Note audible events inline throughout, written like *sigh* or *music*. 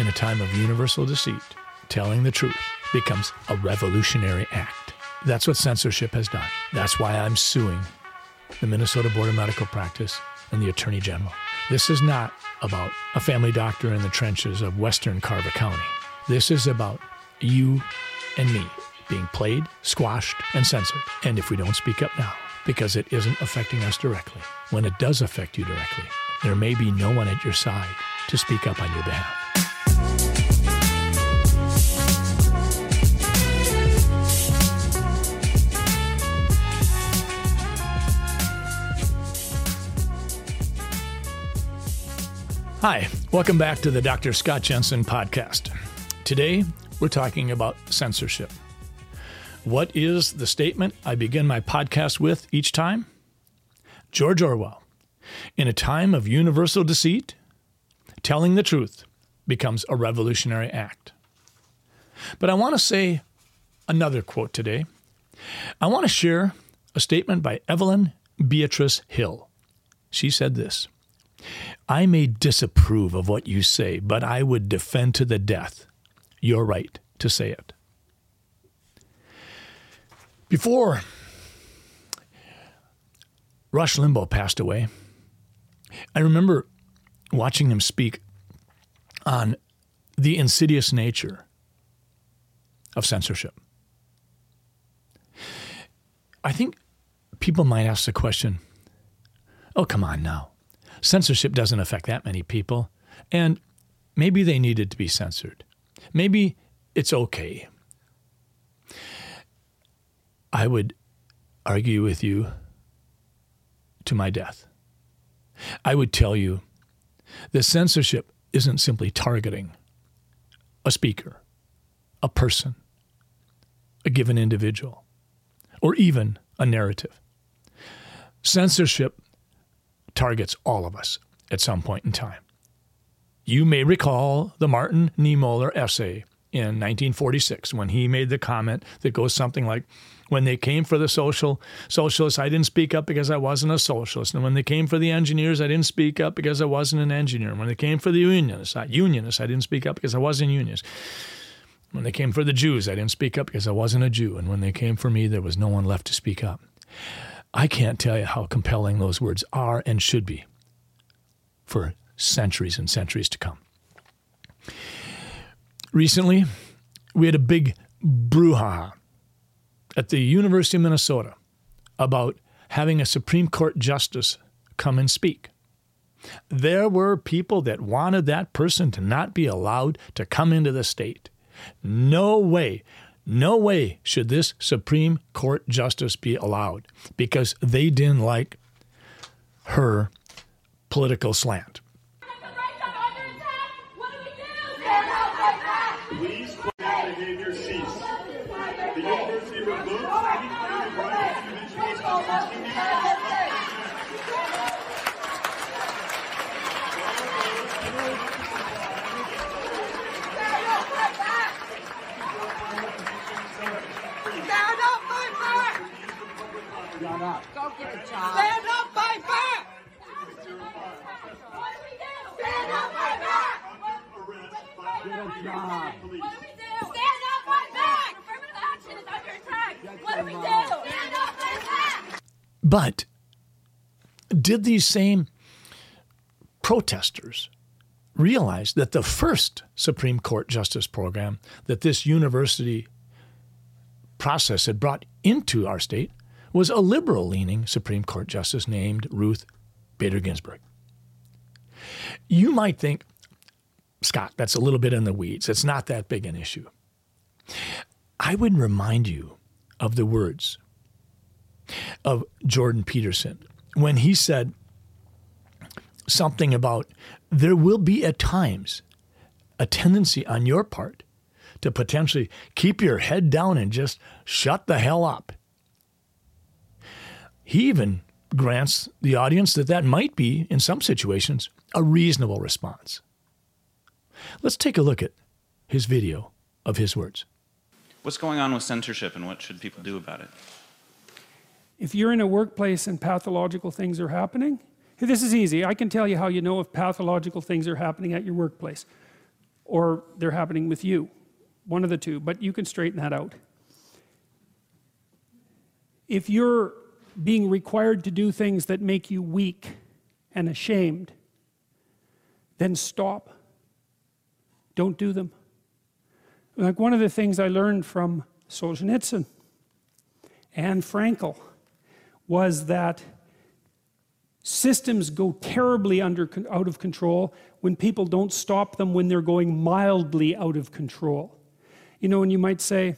In a time of universal deceit, telling the truth becomes a revolutionary act. That's what censorship has done. That's why I'm suing the Minnesota Board of Medical Practice and the Attorney General. This is not about a family doctor in the trenches of Western Carver County. This is about you and me being played, squashed, and censored. And if we don't speak up now, because it isn't affecting us directly, when it does affect you directly, there may be no one at your side to speak up on your behalf. Hi, welcome back to the Dr. Scott Jensen podcast. Today, we're talking about censorship. What is the statement I begin my podcast with each time? George Orwell. In a time of universal deceit, telling the truth becomes a revolutionary act. But I want to say another quote today. I want to share a statement by Evelyn Beatrice Hill. She said this I may disapprove of what you say, but I would defend to the death your right to say it. Before Rush Limbaugh passed away, I remember watching him speak on the insidious nature of censorship. I think people might ask the question oh, come on now. Censorship doesn't affect that many people. And maybe they needed to be censored. Maybe it's okay. I would argue with you to my death. I would tell you that censorship isn't simply targeting a speaker, a person, a given individual, or even a narrative. Censorship targets all of us at some point in time. You may recall the Martin Niemöller essay in 1946 when he made the comment that goes something like, when they came for the social socialists, I didn't speak up because I wasn't a socialist. And when they came for the engineers, I didn't speak up because I wasn't an engineer. And when they came for the unionists, I, unionists, I didn't speak up because I wasn't a unionist. When they came for the Jews, I didn't speak up because I wasn't a Jew. And when they came for me, there was no one left to speak up. I can't tell you how compelling those words are and should be for centuries and centuries to come. Recently, we had a big brouhaha at the University of Minnesota about having a Supreme Court justice come and speak. There were people that wanted that person to not be allowed to come into the state. No way, no way should this Supreme Court justice be allowed because they didn't like her political slant. Please put down behavior cease. The university removes any kind of right to individuals to continue Stand up, fight back! Go get a job. Stand up, fight back! Stand up, fight back! Get a job. Stand up, fight back! Affirmative action is under attack. What do we do? Stand up, fight back! But did these same protesters realize that the first Supreme Court justice program that this university process had brought into our state was a liberal leaning Supreme Court justice named Ruth Bader Ginsburg? You might think, Scott, that's a little bit in the weeds. It's not that big an issue. I would remind you of the words of Jordan Peterson when he said something about there will be at times a tendency on your part to potentially keep your head down and just shut the hell up. He even grants the audience that that might be, in some situations, a reasonable response. Let's take a look at his video of his words. What's going on with censorship and what should people do about it? If you're in a workplace and pathological things are happening, this is easy. I can tell you how you know if pathological things are happening at your workplace. or they're happening with you. One of the two, but you can straighten that out. If you're being required to do things that make you weak and ashamed, then stop. Don't do them. Like one of the things I learned from Solzhenitsyn and Frankl was that systems go terribly under, out of control when people don't stop them when they're going mildly out of control. You know, and you might say,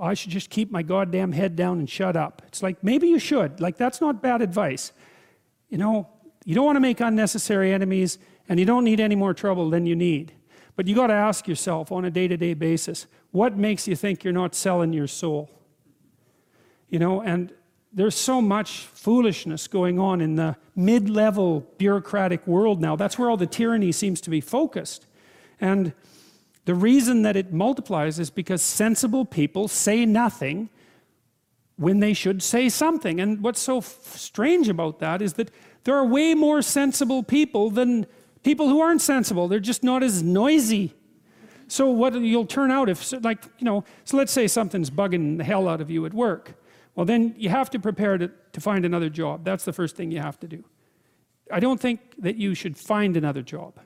I should just keep my goddamn head down and shut up. It's like, maybe you should. Like, that's not bad advice. You know, you don't want to make unnecessary enemies, and you don't need any more trouble than you need. But you got to ask yourself on a day to day basis what makes you think you're not selling your soul? You know, and there's so much foolishness going on in the mid level bureaucratic world now. That's where all the tyranny seems to be focused. And the reason that it multiplies is because sensible people say nothing when they should say something. And what's so strange about that is that there are way more sensible people than people who aren't sensible. They're just not as noisy. So what you'll turn out if like, you know, so let's say something's bugging the hell out of you at work. Well, then you have to prepare to, to find another job. That's the first thing you have to do. I don't think that you should find another job,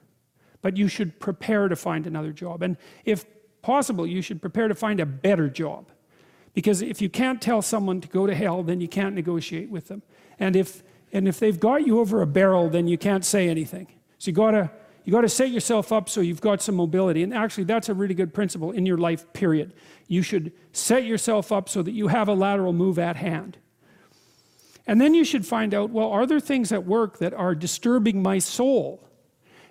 but you should prepare to find another job. And if possible, you should prepare to find a better job. Because if you can't tell someone to go to hell, then you can't negotiate with them. And if, and if they've got you over a barrel, then you can't say anything. So you gotta, you gotta set yourself up so you've got some mobility. And actually, that's a really good principle in your life, period you should set yourself up so that you have a lateral move at hand. And then you should find out well, are there things at work that are disturbing my soul?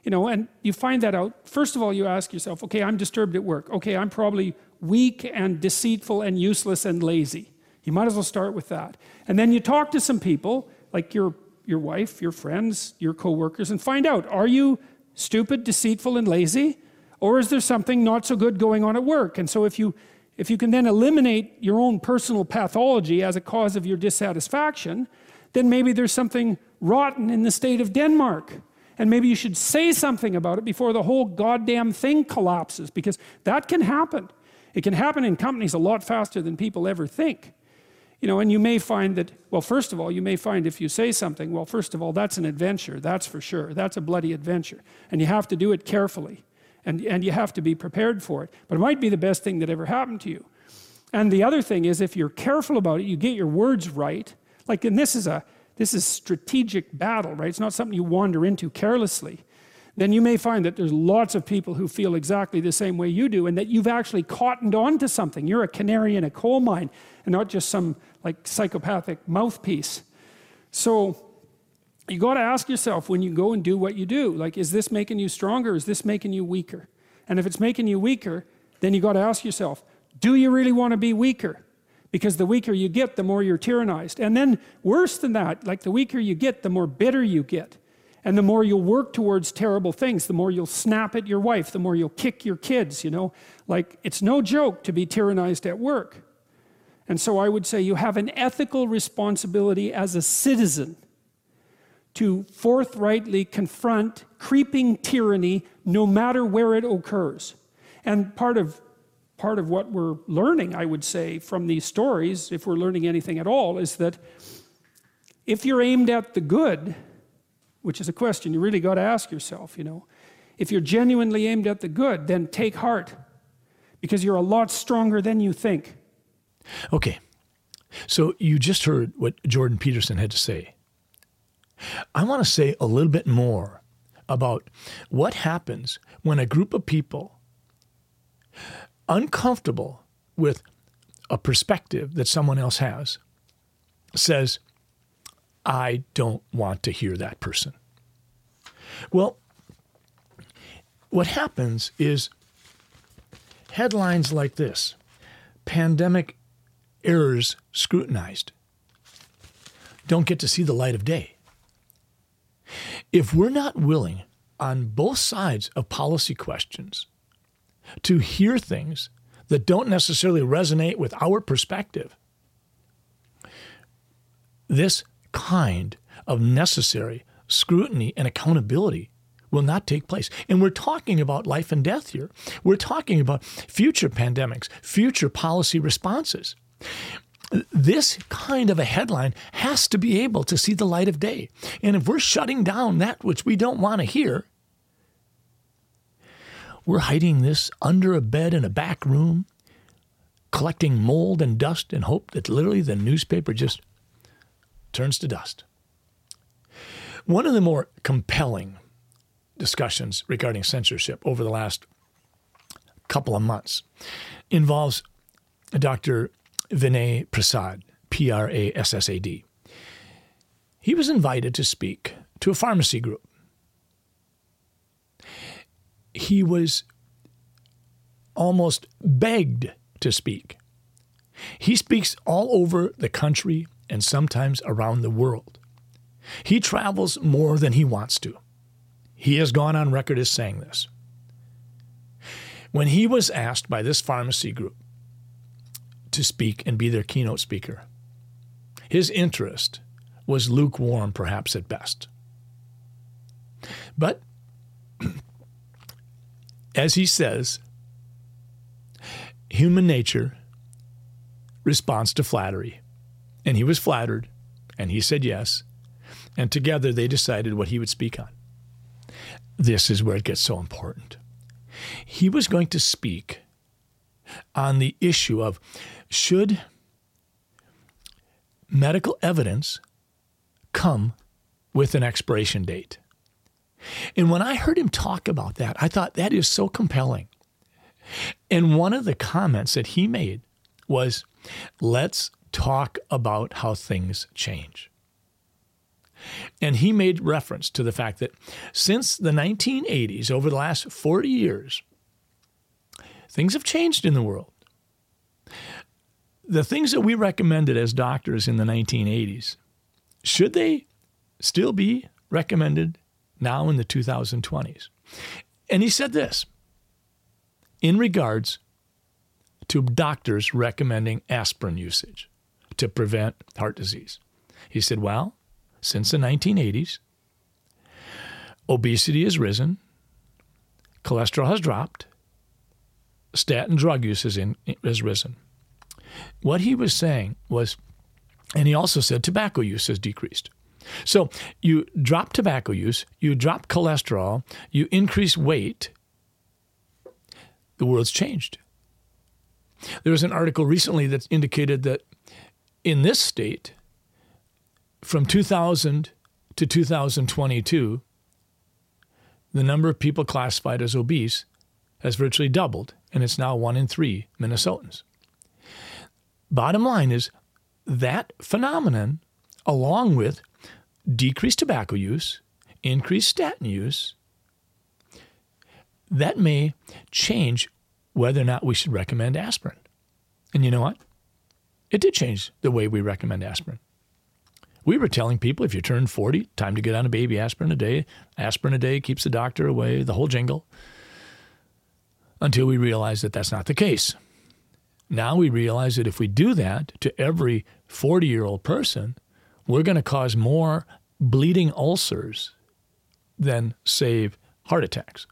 You know, and you find that out. First of all, you ask yourself, okay, I'm disturbed at work. Okay, I'm probably weak and deceitful and useless and lazy. You might as well start with that. And then you talk to some people, like your, your wife, your friends, your coworkers, and find out are you stupid, deceitful, and lazy? Or is there something not so good going on at work? And so if you if you can then eliminate your own personal pathology as a cause of your dissatisfaction, then maybe there's something rotten in the state of Denmark. And maybe you should say something about it before the whole goddamn thing collapses, because that can happen. It can happen in companies a lot faster than people ever think. You know, and you may find that, well, first of all, you may find if you say something, well, first of all, that's an adventure, that's for sure. That's a bloody adventure. And you have to do it carefully and, and you have to be prepared for it. But it might be the best thing that ever happened to you. And the other thing is, if you're careful about it, you get your words right. Like, and this is a this is strategic battle, right? It's not something you wander into carelessly. Then you may find that there's lots of people who feel exactly the same way you do, and that you've actually cottoned on to something. You're a canary in a coal mine, and not just some like psychopathic mouthpiece. So you got to ask yourself when you go and do what you do like is this making you stronger is this making you weaker and if it's making you weaker then you got to ask yourself do you really want to be weaker because the weaker you get the more you're tyrannized. And then worse than that like the weaker you get the more bitter you get. And the more you'll work towards terrible things the more you'll snap at your wife the more you'll kick your kids you know? Like it's no joke to be tyrannized at work. And so i would say you have an ethical responsibility as a citizen to forthrightly confront creeping tyranny no matter where it occurs. And part of, part of what we're learning, I would say, from these stories, if we're learning anything at all, is that if you're aimed at the good, which is a question you really got to ask yourself, you know, if you're genuinely aimed at the good, then take heart because you're a lot stronger than you think. Okay. So you just heard what Jordan Peterson had to say. I want to say a little bit more about what happens when a group of people, uncomfortable with a perspective that someone else has, says, I don't want to hear that person. Well, what happens is headlines like this pandemic errors scrutinized don't get to see the light of day. If we're not willing on both sides of policy questions to hear things that don't necessarily resonate with our perspective, this kind of necessary scrutiny and accountability will not take place. And we're talking about life and death here. We're talking about future pandemics, future policy responses. This kind of a headline has to be able to see the light of day. And if we're shutting down that which we don't want to hear, we're hiding this under a bed in a back room, collecting mold and dust and hope that literally the newspaper just turns to dust. One of the more compelling discussions regarding censorship over the last couple of months involves Dr. Vinay Prasad, P R A S S A D. He was invited to speak to a pharmacy group. He was almost begged to speak. He speaks all over the country and sometimes around the world. He travels more than he wants to. He has gone on record as saying this. When he was asked by this pharmacy group to speak and be their keynote speaker, his interest was lukewarm, perhaps at best. But as he says, human nature responds to flattery. And he was flattered, and he said yes. And together they decided what he would speak on. This is where it gets so important. He was going to speak on the issue of should medical evidence come with an expiration date? And when I heard him talk about that, I thought that is so compelling. And one of the comments that he made was let's talk about how things change. And he made reference to the fact that since the 1980s, over the last 40 years, things have changed in the world. The things that we recommended as doctors in the 1980s, should they still be recommended now in the 2020s? And he said this in regards to doctors recommending aspirin usage to prevent heart disease. He said, well, since the 1980s, obesity has risen, cholesterol has dropped, statin drug use has, in, has risen. What he was saying was, and he also said tobacco use has decreased. So you drop tobacco use, you drop cholesterol, you increase weight, the world's changed. There was an article recently that indicated that in this state, from 2000 to 2022, the number of people classified as obese has virtually doubled, and it's now one in three Minnesotans. Bottom line is that phenomenon, along with decreased tobacco use, increased statin use, that may change whether or not we should recommend aspirin. And you know what? It did change the way we recommend aspirin. We were telling people if you turn 40, time to get on a baby aspirin a day. Aspirin a day keeps the doctor away, the whole jingle. Until we realized that that's not the case. Now we realize that if we do that to every 40 year old person, we're going to cause more bleeding ulcers than save heart attacks.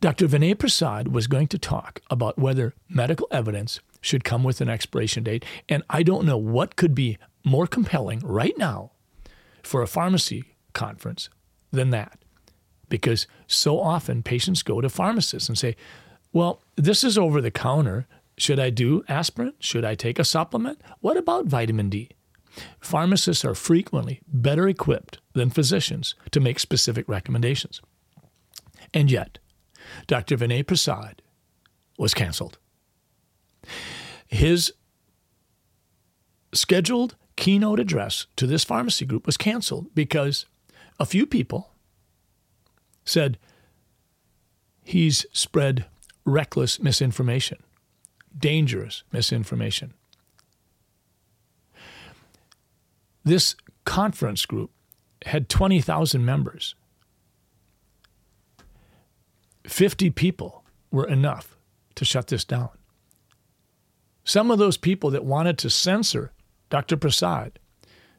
Dr. Vinay Prasad was going to talk about whether medical evidence should come with an expiration date. And I don't know what could be more compelling right now for a pharmacy conference than that. Because so often patients go to pharmacists and say, Well, this is over the counter. Should I do aspirin? Should I take a supplement? What about vitamin D? Pharmacists are frequently better equipped than physicians to make specific recommendations. And yet, Dr. Vinay Prasad was canceled. His scheduled keynote address to this pharmacy group was canceled because a few people said he's spread reckless misinformation, dangerous misinformation. This conference group had 20,000 members. 50 people were enough to shut this down. Some of those people that wanted to censor Dr. Prasad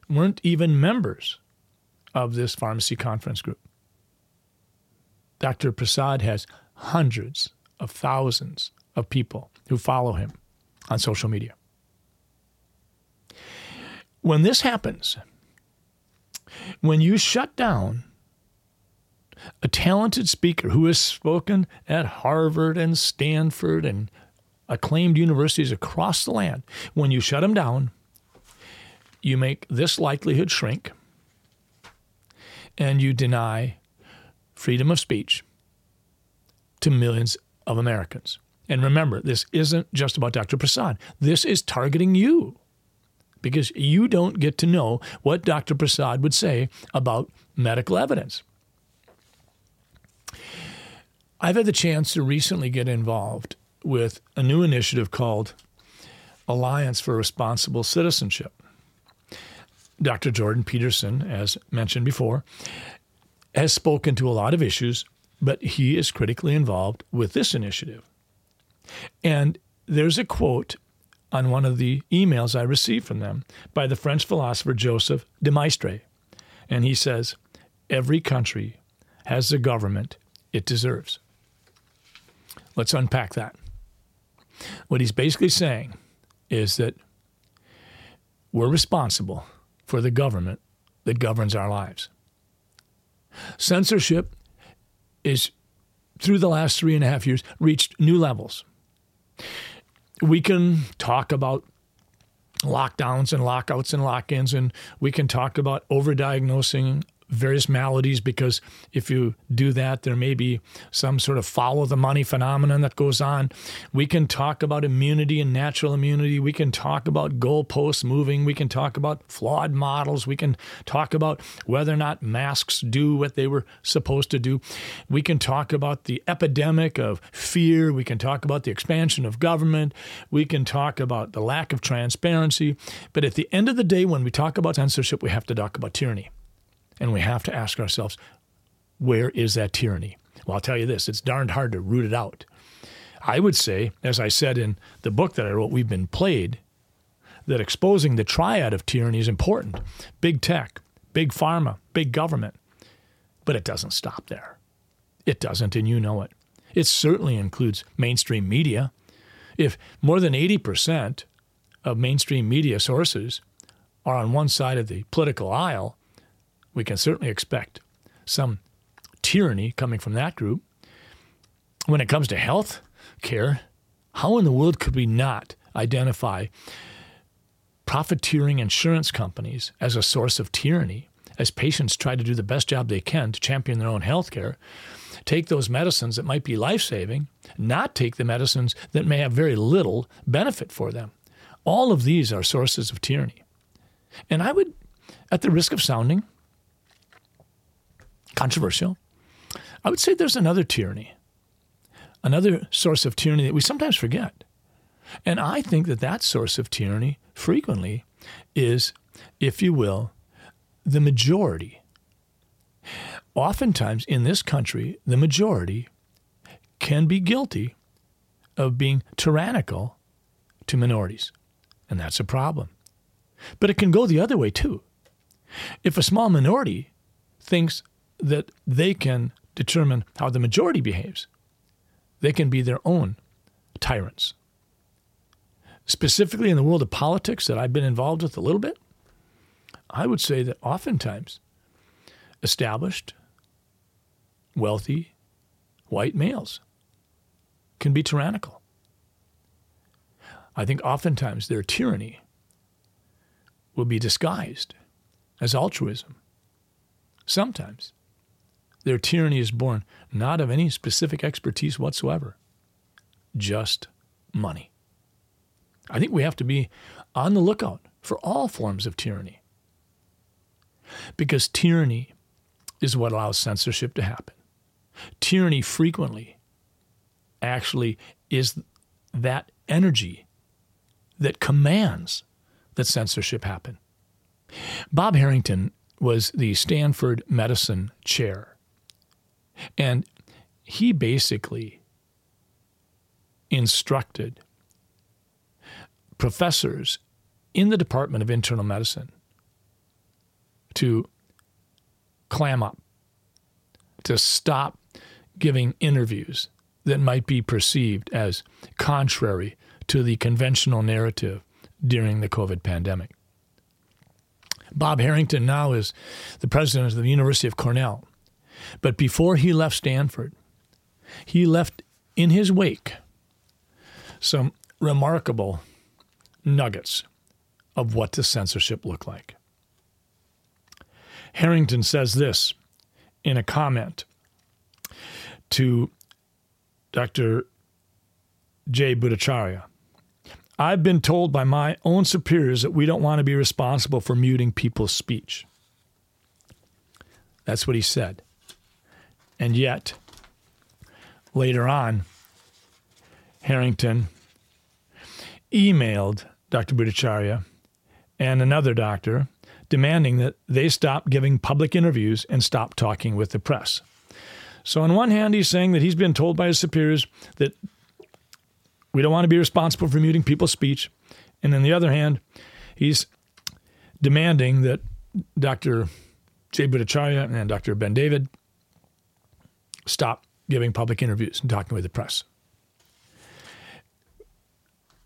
weren't even members of this pharmacy conference group. Dr. Prasad has hundreds of thousands of people who follow him on social media. When this happens, when you shut down a talented speaker who has spoken at Harvard and Stanford and acclaimed universities across the land, when you shut him down, you make this likelihood shrink and you deny freedom of speech to millions of Americans. And remember, this isn't just about Dr. Prasad. This is targeting you because you don't get to know what Dr. Prasad would say about medical evidence. I've had the chance to recently get involved with a new initiative called Alliance for Responsible Citizenship. Dr. Jordan Peterson, as mentioned before, has spoken to a lot of issues, but he is critically involved with this initiative. And there's a quote on one of the emails I received from them by the French philosopher Joseph de Maistre. And he says, Every country has the government it deserves. Let's unpack that. What he's basically saying is that we're responsible for the government that governs our lives. Censorship is, through the last three and a half years, reached new levels. We can talk about lockdowns and lockouts and lock ins, and we can talk about overdiagnosing various maladies because if you do that, there may be some sort of follow the money phenomenon that goes on. We can talk about immunity and natural immunity. We can talk about goalposts moving. We can talk about flawed models. We can talk about whether or not masks do what they were supposed to do. We can talk about the epidemic of fear. We can talk about the expansion of government. We can talk about the lack of transparency. But at the end of the day, when we talk about censorship, we have to talk about tyranny. And we have to ask ourselves, where is that tyranny? Well, I'll tell you this it's darned hard to root it out. I would say, as I said in the book that I wrote, We've Been Played, that exposing the triad of tyranny is important big tech, big pharma, big government. But it doesn't stop there. It doesn't, and you know it. It certainly includes mainstream media. If more than 80% of mainstream media sources are on one side of the political aisle, we can certainly expect some tyranny coming from that group. When it comes to health care, how in the world could we not identify profiteering insurance companies as a source of tyranny as patients try to do the best job they can to champion their own health care? Take those medicines that might be life saving, not take the medicines that may have very little benefit for them. All of these are sources of tyranny. And I would, at the risk of sounding controversial. I would say there's another tyranny, another source of tyranny that we sometimes forget. And I think that that source of tyranny frequently is, if you will, the majority. Oftentimes in this country, the majority can be guilty of being tyrannical to minorities. And that's a problem. But it can go the other way too. If a small minority thinks that they can determine how the majority behaves. They can be their own tyrants. Specifically in the world of politics that I've been involved with a little bit, I would say that oftentimes established, wealthy, white males can be tyrannical. I think oftentimes their tyranny will be disguised as altruism. Sometimes their tyranny is born not of any specific expertise whatsoever, just money. I think we have to be on the lookout for all forms of tyranny because tyranny is what allows censorship to happen. Tyranny frequently actually is that energy that commands that censorship happen. Bob Harrington was the Stanford medicine chair and he basically instructed professors in the Department of Internal Medicine to clam up, to stop giving interviews that might be perceived as contrary to the conventional narrative during the COVID pandemic. Bob Harrington now is the president of the University of Cornell. But before he left Stanford, he left in his wake some remarkable nuggets of what the censorship looked like. Harrington says this in a comment to Dr. Jay Bhattacharya. I've been told by my own superiors that we don't want to be responsible for muting people's speech. That's what he said. And yet, later on, Harrington emailed Dr. Bhattacharya and another doctor demanding that they stop giving public interviews and stop talking with the press. So, on one hand, he's saying that he's been told by his superiors that we don't want to be responsible for muting people's speech. And on the other hand, he's demanding that Dr. Jay Bhattacharya and Dr. Bendavid stop giving public interviews and talking with the press.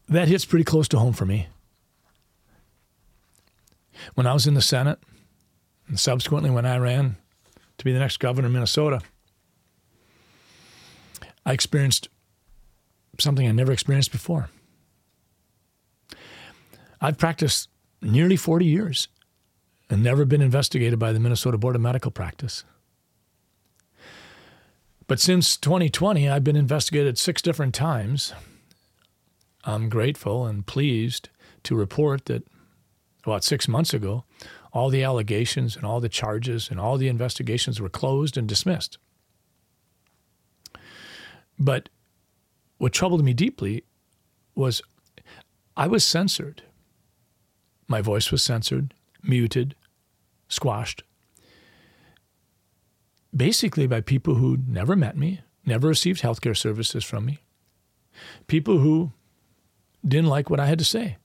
That hits pretty close to home for me. When I was in the Senate, and subsequently when I ran to be the next governor of Minnesota, I experienced something I never experienced before. I've practiced nearly 40 years and never been investigated by the Minnesota Board of Medical Practice. But since 2020, I've been investigated six different times. I'm grateful and pleased to report that about six months ago, all the allegations and all the charges and all the investigations were closed and dismissed. But what troubled me deeply was I was censored. My voice was censored, muted, squashed. Basically, by people who never met me, never received healthcare services from me, people who didn't like what I had to say.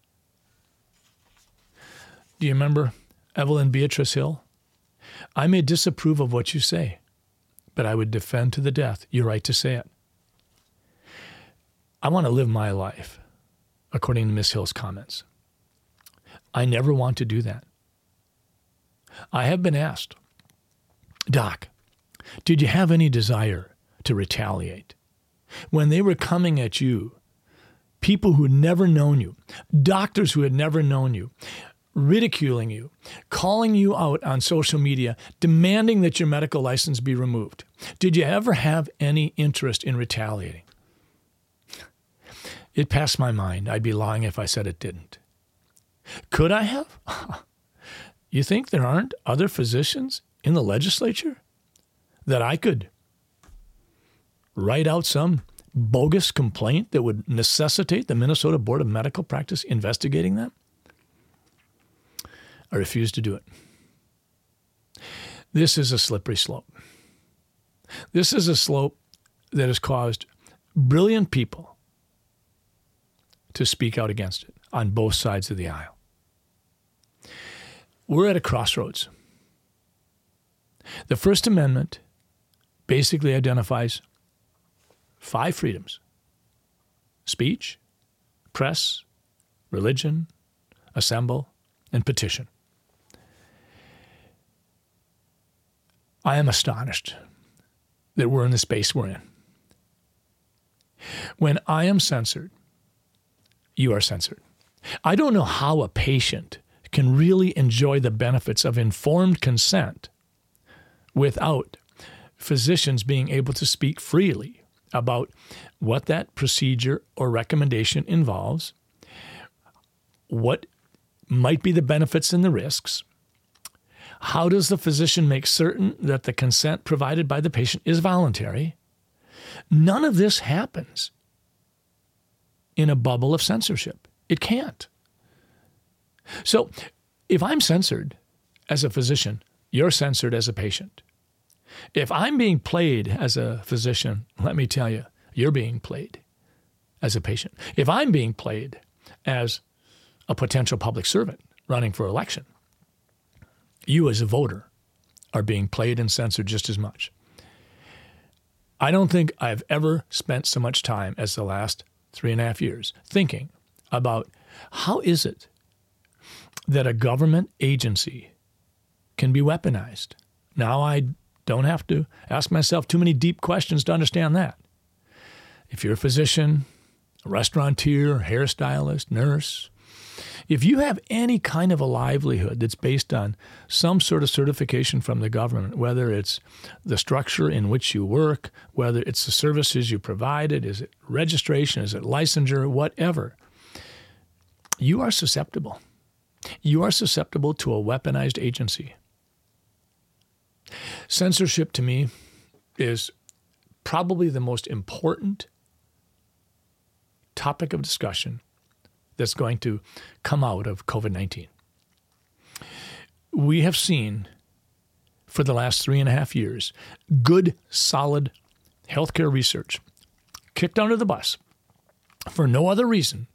Do you remember Evelyn Beatrice Hill? I may disapprove of what you say, but I would defend to the death your right to say it. I want to live my life according to Miss Hill's comments. I never want to do that. I have been asked, Doc, did you have any desire to retaliate? When they were coming at you, people who had never known you, doctors who had never known you, ridiculing you, calling you out on social media, demanding that your medical license be removed. Did you ever have any interest in retaliating? It passed my mind. I'd be lying if I said it didn't. Could I have? *laughs* you think there aren't other physicians in the legislature that I could write out some bogus complaint that would necessitate the Minnesota Board of Medical Practice investigating that? I refuse to do it. This is a slippery slope. This is a slope that has caused brilliant people to speak out against it on both sides of the aisle. We're at a crossroads. The First Amendment basically identifies five freedoms speech, press, religion, assemble, and petition. I am astonished that we're in the space we're in. When I am censored, you are censored. I don't know how a patient can really enjoy the benefits of informed consent without physicians being able to speak freely about what that procedure or recommendation involves, what might be the benefits and the risks. How does the physician make certain that the consent provided by the patient is voluntary? None of this happens in a bubble of censorship. It can't. So if I'm censored as a physician, you're censored as a patient. If I'm being played as a physician, let me tell you, you're being played as a patient. If I'm being played as a potential public servant running for election, you as a voter are being played and censored just as much. I don't think I've ever spent so much time as the last three and a half years thinking about how is it that a government agency can be weaponized. Now I don't have to ask myself too many deep questions to understand that. If you're a physician, a restaurateur, hairstylist, nurse, if you have any kind of a livelihood that's based on some sort of certification from the government, whether it's the structure in which you work, whether it's the services you provided, is it registration, is it licensure, whatever, you are susceptible. You are susceptible to a weaponized agency. Censorship to me is probably the most important topic of discussion that's going to come out of COVID 19. We have seen for the last three and a half years good, solid healthcare research kicked under the bus for no other reason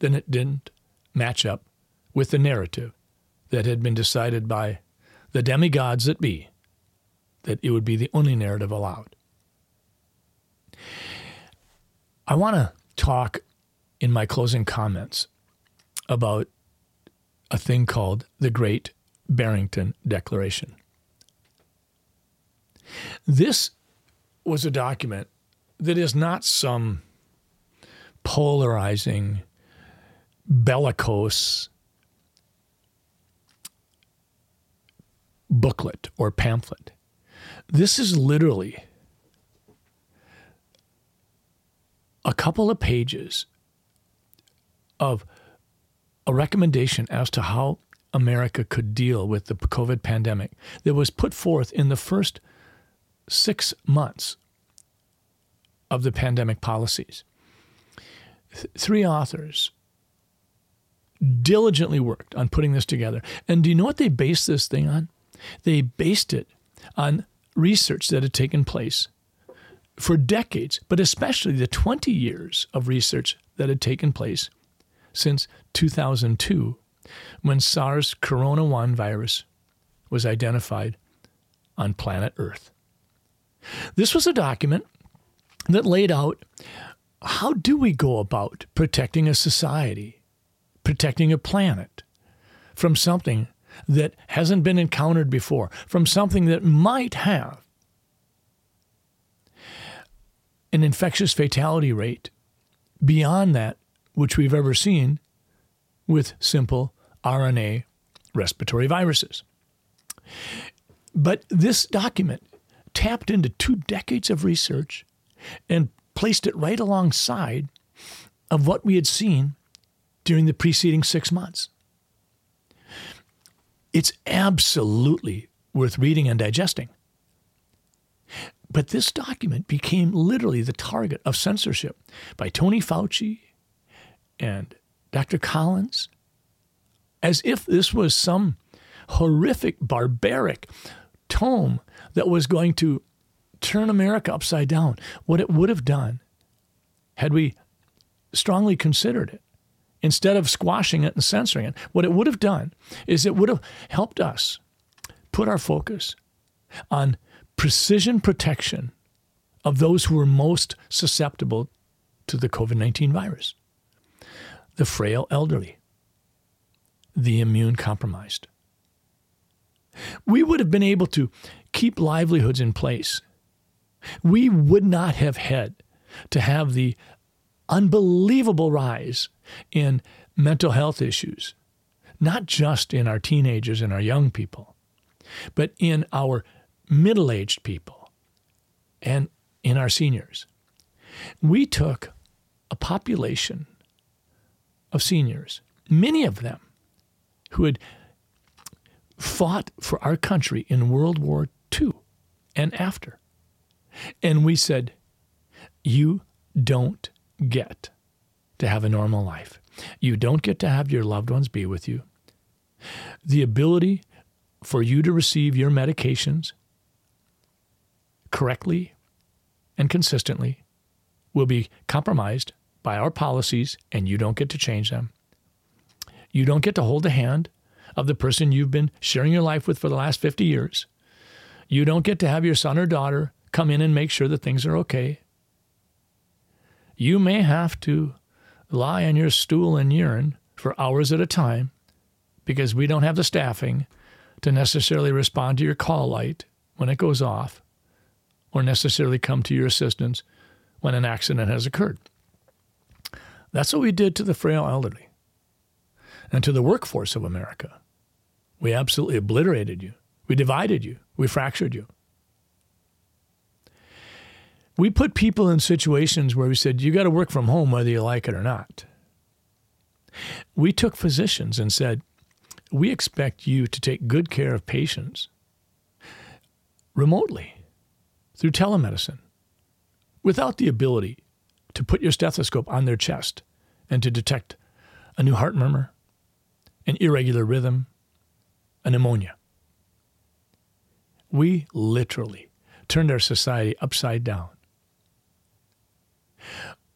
than it didn't match up with the narrative that had been decided by the demigods that be, that it would be the only narrative allowed. I want to talk in my closing comments about a thing called the Great Barrington Declaration. This was a document that is not some polarizing, bellicose booklet or pamphlet. This is literally a couple of pages of a recommendation as to how America could deal with the COVID pandemic that was put forth in the first six months of the pandemic policies. Th- three authors diligently worked on putting this together. And do you know what they based this thing on? They based it on research that had taken place for decades, but especially the 20 years of research that had taken place since 2002 when SARS Corona 1 virus was identified on planet Earth. This was a document that laid out how do we go about protecting a society, protecting a planet from something that hasn't been encountered before, from something that might have an infectious fatality rate beyond that which we've ever seen with simple RNA respiratory viruses. But this document tapped into two decades of research and placed it right alongside of what we had seen during the preceding six months. It's absolutely worth reading and digesting. But this document became literally the target of censorship by Tony Fauci and Dr. Collins, as if this was some horrific, barbaric tome that was going to turn America upside down. What it would have done had we strongly considered it instead of squashing it and censoring it, what it would have done is it would have helped us put our focus on precision protection of those who are most susceptible to the COVID 19 virus the frail elderly, the immune compromised. We would have been able to keep livelihoods in place. We would not have had to have the unbelievable rise in mental health issues, not just in our teenagers and our young people, but in our middle aged people and in our seniors. We took a population of seniors, many of them who had fought for our country in World War II and after. And we said, You don't get to have a normal life. You don't get to have your loved ones be with you. The ability for you to receive your medications correctly and consistently will be compromised by our policies, and you don't get to change them. You don't get to hold the hand of the person you've been sharing your life with for the last 50 years You don't get to have your son or daughter come in and make sure that things are okay. You may have to lie on your stool and urine for hours at a time because we don't have the staffing to necessarily respond to your call light when it goes off or necessarily come to your assistance when an accident has occurred. That's what we did to the frail elderly and to the workforce of America. We absolutely obliterated you. We divided you. We fractured you. We put people in situations where we said, you got to work from home whether you like it or not. We took physicians and said, we expect you to take good care of patients remotely through telemedicine without the ability to put your stethoscope on their chest and to detect a new heart murmur, an irregular rhythm, a pneumonia. We literally turned our society upside down.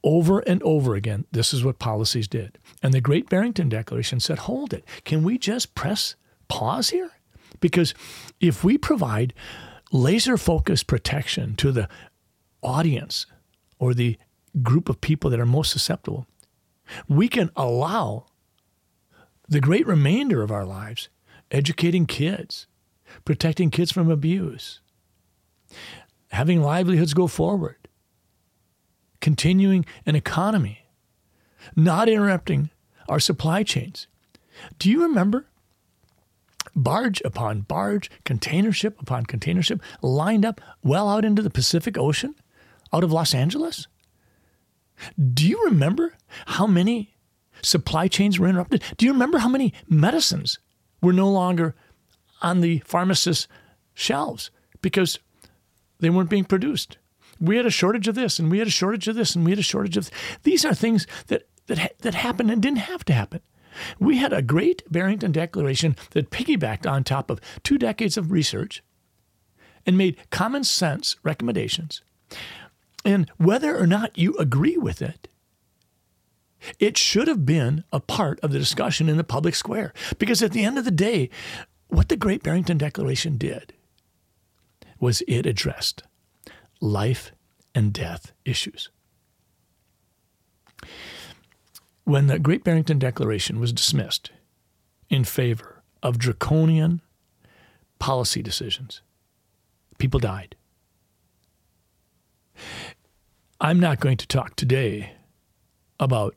Over and over again, this is what policies did. And the Great Barrington Declaration said, hold it. Can we just press pause here? Because if we provide laser focused protection to the audience or the group of people that are most susceptible, we can allow the great remainder of our lives educating kids, protecting kids from abuse, having livelihoods go forward, continuing an economy, not interrupting our supply chains. Do you remember barge upon barge, container ship upon container ship lined up well out into the Pacific Ocean out of Los Angeles? Do you remember how many supply chains were interrupted? Do you remember how many medicines were no longer on the pharmacist's shelves because they weren't being produced? We had a shortage of this, and we had a shortage of this, and we had a shortage of. This. These are things that that that happened and didn't have to happen. We had a great Barrington Declaration that piggybacked on top of two decades of research and made common sense recommendations. And whether or not you agree with it, it should have been a part of the discussion in the public square. Because at the end of the day, what the Great Barrington Declaration did was it addressed life and death issues. When the Great Barrington Declaration was dismissed in favor of draconian policy decisions, people died. I'm not going to talk today about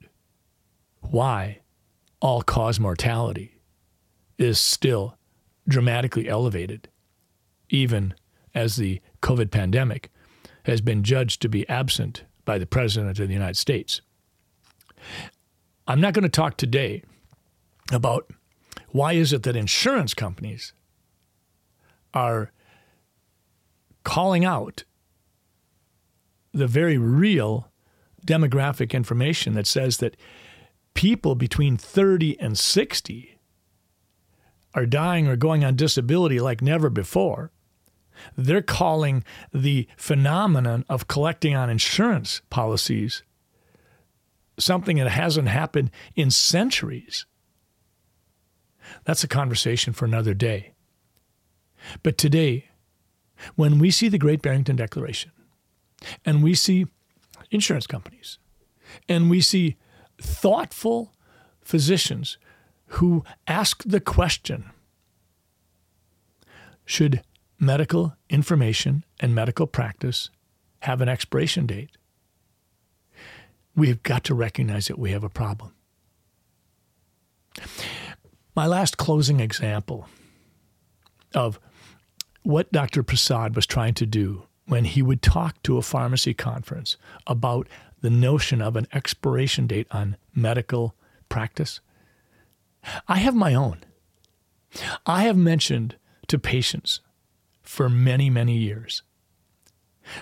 why all cause mortality is still dramatically elevated, even as the COVID pandemic has been judged to be absent by the President of the United States. I'm not going to talk today about why is it that insurance companies are calling out the very real demographic information that says that people between 30 and 60 are dying or going on disability like never before. They're calling the phenomenon of collecting on insurance policies something that hasn't happened in centuries. That's a conversation for another day. But today, when we see the Great Barrington Declaration, and we see insurance companies, and we see thoughtful physicians who ask the question should medical information and medical practice have an expiration date? We've got to recognize that we have a problem. My last closing example of what Dr. Prasad was trying to do when he would talk to a pharmacy conference about the notion of an expiration date on medical practice. I have my own. I have mentioned to patients for many, many years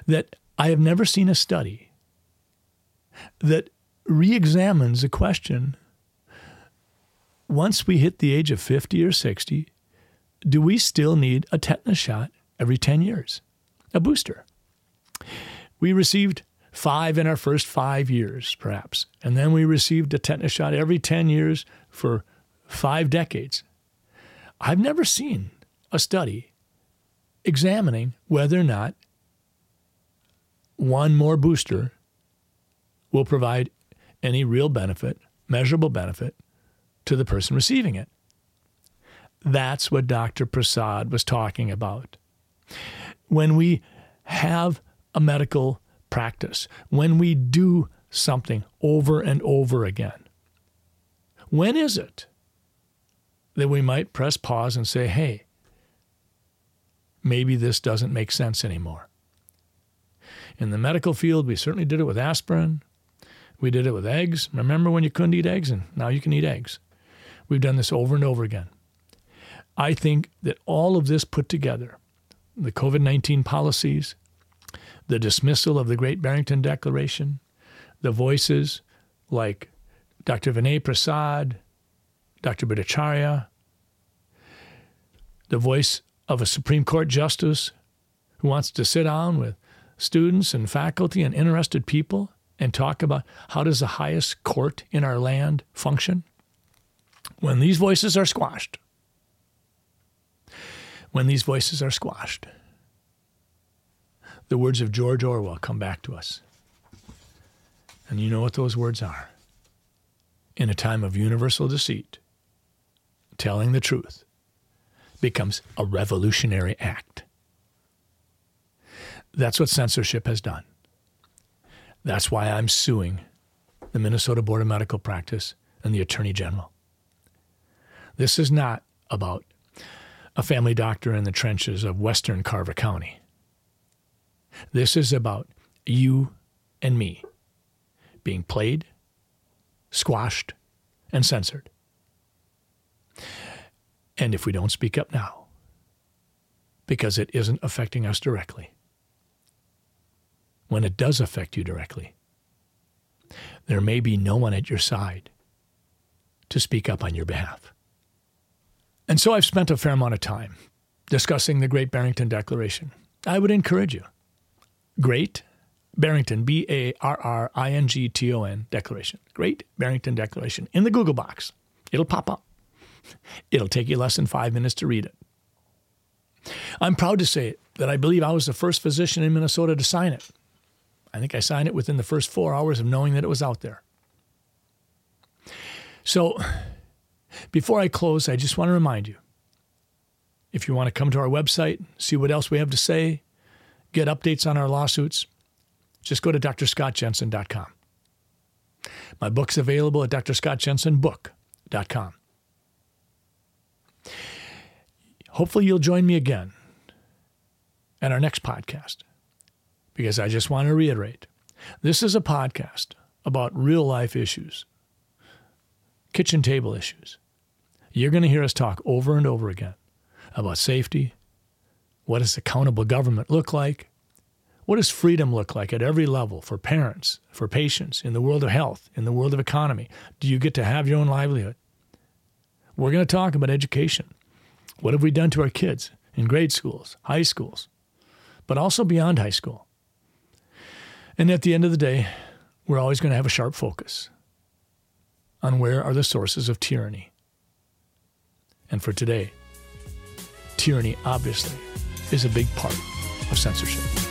that I have never seen a study that re examines the question once we hit the age of 50 or 60, do we still need a tetanus shot every 10 years? a booster. We received five in our first five years, perhaps, and then we received a tetanus shot every 10 years for five decades. I've never seen a study examining whether or not one more booster will provide any real benefit, measurable benefit, to the person receiving it. That's what Dr. Prasad was talking about. When we have a medical practice, when we do something over and over again, when is it that we might press pause and say, hey, maybe this doesn't make sense anymore? In the medical field, we certainly did it with aspirin. We did it with eggs. Remember when you couldn't eat eggs and now you can eat eggs? We've done this over and over again. I think that all of this put together, the COVID 19 policies, the dismissal of the Great Barrington Declaration, the voices like Dr. Vinay Prasad, Dr. Bhattacharya, the voice of a Supreme Court justice who wants to sit down with students and faculty and interested people and talk about how does the highest court in our land function? When these voices are squashed, when these voices are squashed, the words of George Orwell come back to us. And you know what those words are. In a time of universal deceit, telling the truth becomes a revolutionary act. That's what censorship has done. That's why I'm suing the Minnesota Board of Medical Practice and the Attorney General. This is not about a family doctor in the trenches of Western Carver County. This is about you and me being played, squashed, and censored. And if we don't speak up now, because it isn't affecting us directly, when it does affect you directly, there may be no one at your side to speak up on your behalf. And so I've spent a fair amount of time discussing the Great Barrington Declaration. I would encourage you. Great Barrington, B A R R I N G T O N Declaration. Great Barrington Declaration in the Google box. It'll pop up. It'll take you less than five minutes to read it. I'm proud to say that I believe I was the first physician in Minnesota to sign it. I think I signed it within the first four hours of knowing that it was out there. So, before I close, I just want to remind you if you want to come to our website, see what else we have to say, get updates on our lawsuits, just go to drscottjensen.com. My book's available at drscottjensenbook.com. Hopefully, you'll join me again at our next podcast because I just want to reiterate this is a podcast about real life issues, kitchen table issues. You're going to hear us talk over and over again about safety. What does accountable government look like? What does freedom look like at every level for parents, for patients, in the world of health, in the world of economy? Do you get to have your own livelihood? We're going to talk about education. What have we done to our kids in grade schools, high schools, but also beyond high school? And at the end of the day, we're always going to have a sharp focus on where are the sources of tyranny. And for today, tyranny obviously is a big part of censorship.